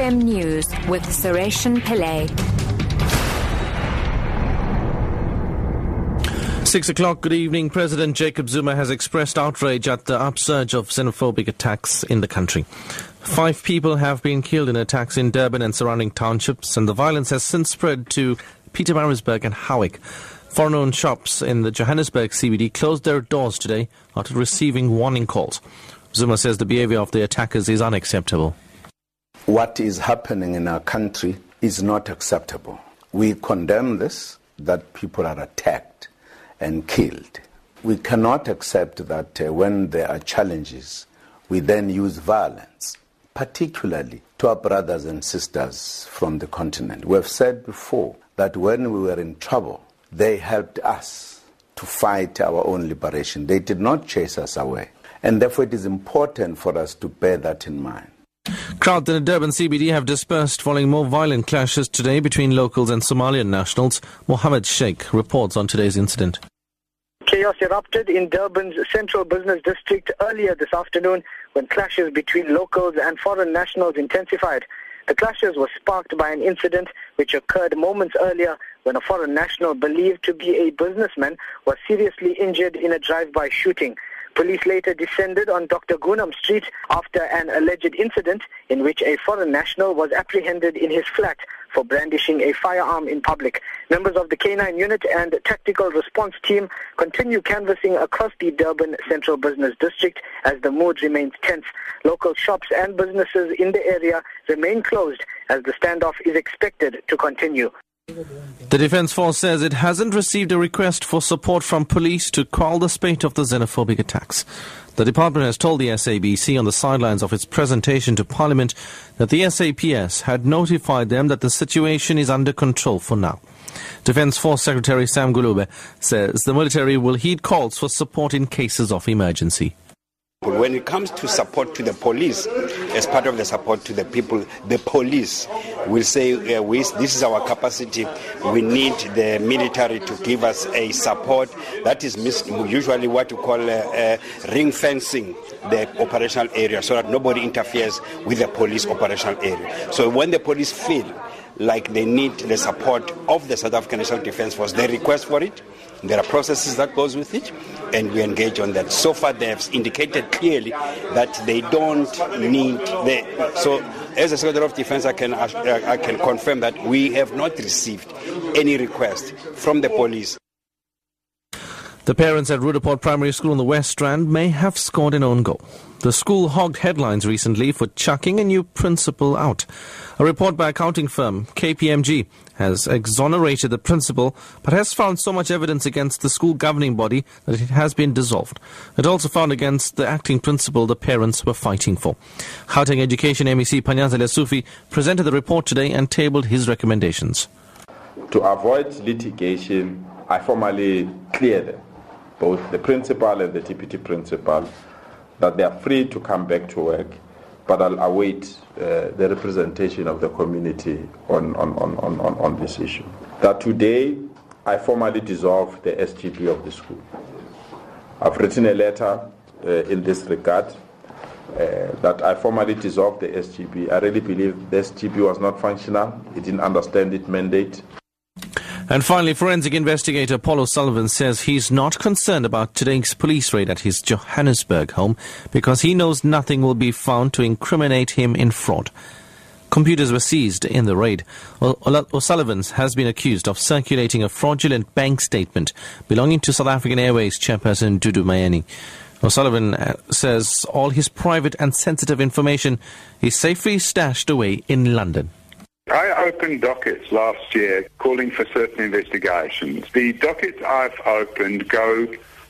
FM News with Sureshan Pillay. Six o'clock, good evening. President Jacob Zuma has expressed outrage at the upsurge of xenophobic attacks in the country. Five people have been killed in attacks in Durban and surrounding townships, and the violence has since spread to Peter Pietermaritzburg and Howick. Foreign-owned shops in the Johannesburg CBD closed their doors today after receiving warning calls. Zuma says the behavior of the attackers is unacceptable. What is happening in our country is not acceptable. We condemn this, that people are attacked and killed. We cannot accept that uh, when there are challenges, we then use violence, particularly to our brothers and sisters from the continent. We have said before that when we were in trouble, they helped us to fight our own liberation. They did not chase us away. And therefore, it is important for us to bear that in mind. Crowds in the Durban CBD have dispersed following more violent clashes today between locals and Somalian nationals. Mohammed Sheikh reports on today's incident. Chaos erupted in Durban's central business district earlier this afternoon when clashes between locals and foreign nationals intensified. The clashes were sparked by an incident which occurred moments earlier when a foreign national believed to be a businessman was seriously injured in a drive-by shooting. Police later descended on Dr. Goonam Street after an alleged incident in which a foreign national was apprehended in his flat for brandishing a firearm in public. Members of the K9 unit and tactical response team continue canvassing across the Durban Central Business District as the mood remains tense. Local shops and businesses in the area remain closed as the standoff is expected to continue. The Defence Force says it hasn't received a request for support from police to quell the spate of the xenophobic attacks. The department has told the SABC on the sidelines of its presentation to Parliament that the SAPS had notified them that the situation is under control for now. Defence Force Secretary Sam Gulube says the military will heed calls for support in cases of emergency. When it comes to support to the police, as part of the support to the people, the police will say, uh, we, this is our capacity. We need the military to give us a support. That is mis- usually what we call uh, uh, ring fencing the operational area so that nobody interferes with the police operational area. So when the police feel like they need the support of the South African National Defence Force, they request for it. There are processes that goes with it, and we engage on that. So far, they have indicated clearly that they don't need the. So, as a Secretary of Defence, I can I can confirm that we have not received any request from the police. The parents at Roodepoort Primary School in the West Rand may have scored an own goal. The school hogged headlines recently for chucking a new principal out. A report by accounting firm KPMG has exonerated the principal but has found so much evidence against the school governing body that it has been dissolved. It also found against the acting principal the parents were fighting for. Gauteng Education MEC Panyaza Lesufi presented the report today and tabled his recommendations. To avoid litigation, I formally clear them, both the principal and the deputy principal, that they are free to come back to work but I'll await uh, the representation of the community on, on, on, on, on this issue. That today I formally dissolve the SGB of the school. I've written a letter uh, in this regard uh, that I formally dissolve the SGB. I really believe the SGB was not functional, it didn't understand its mandate. And finally, forensic investigator Paul O'Sullivan says he's not concerned about today's police raid at his Johannesburg home because he knows nothing will be found to incriminate him in fraud. Computers were seized in the raid. O'Sullivan has been accused of circulating a fraudulent bank statement belonging to South African Airways chairperson Dudu Myeni. O'Sullivan uh, says all his private and sensitive information is safely stashed away in London. Opened dockets last year calling for certain investigations. The dockets I've opened go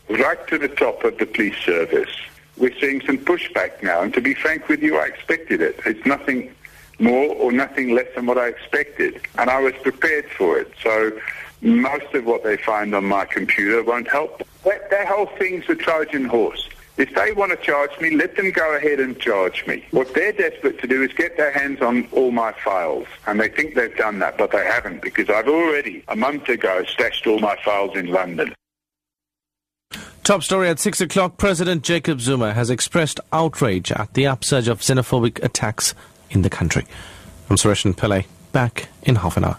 right to the top of the police service. We're seeing some pushback now, and to be frank with you, I expected it. It's nothing more or nothing less than what I expected, and I was prepared for it. So most of what they find on my computer won't help. That, that whole thing's a Trojan horse. If they want to charge me, let them go ahead and charge me. What they're desperate to do is get their hands on all my files. And they think they've done that, but they haven't because I've already, a month ago, stashed all my files in London. Top story at 6 o'clock. President Jacob Zuma has expressed outrage at the upsurge of xenophobic attacks in the country. I'm Suresh Pillay. Back in half an hour.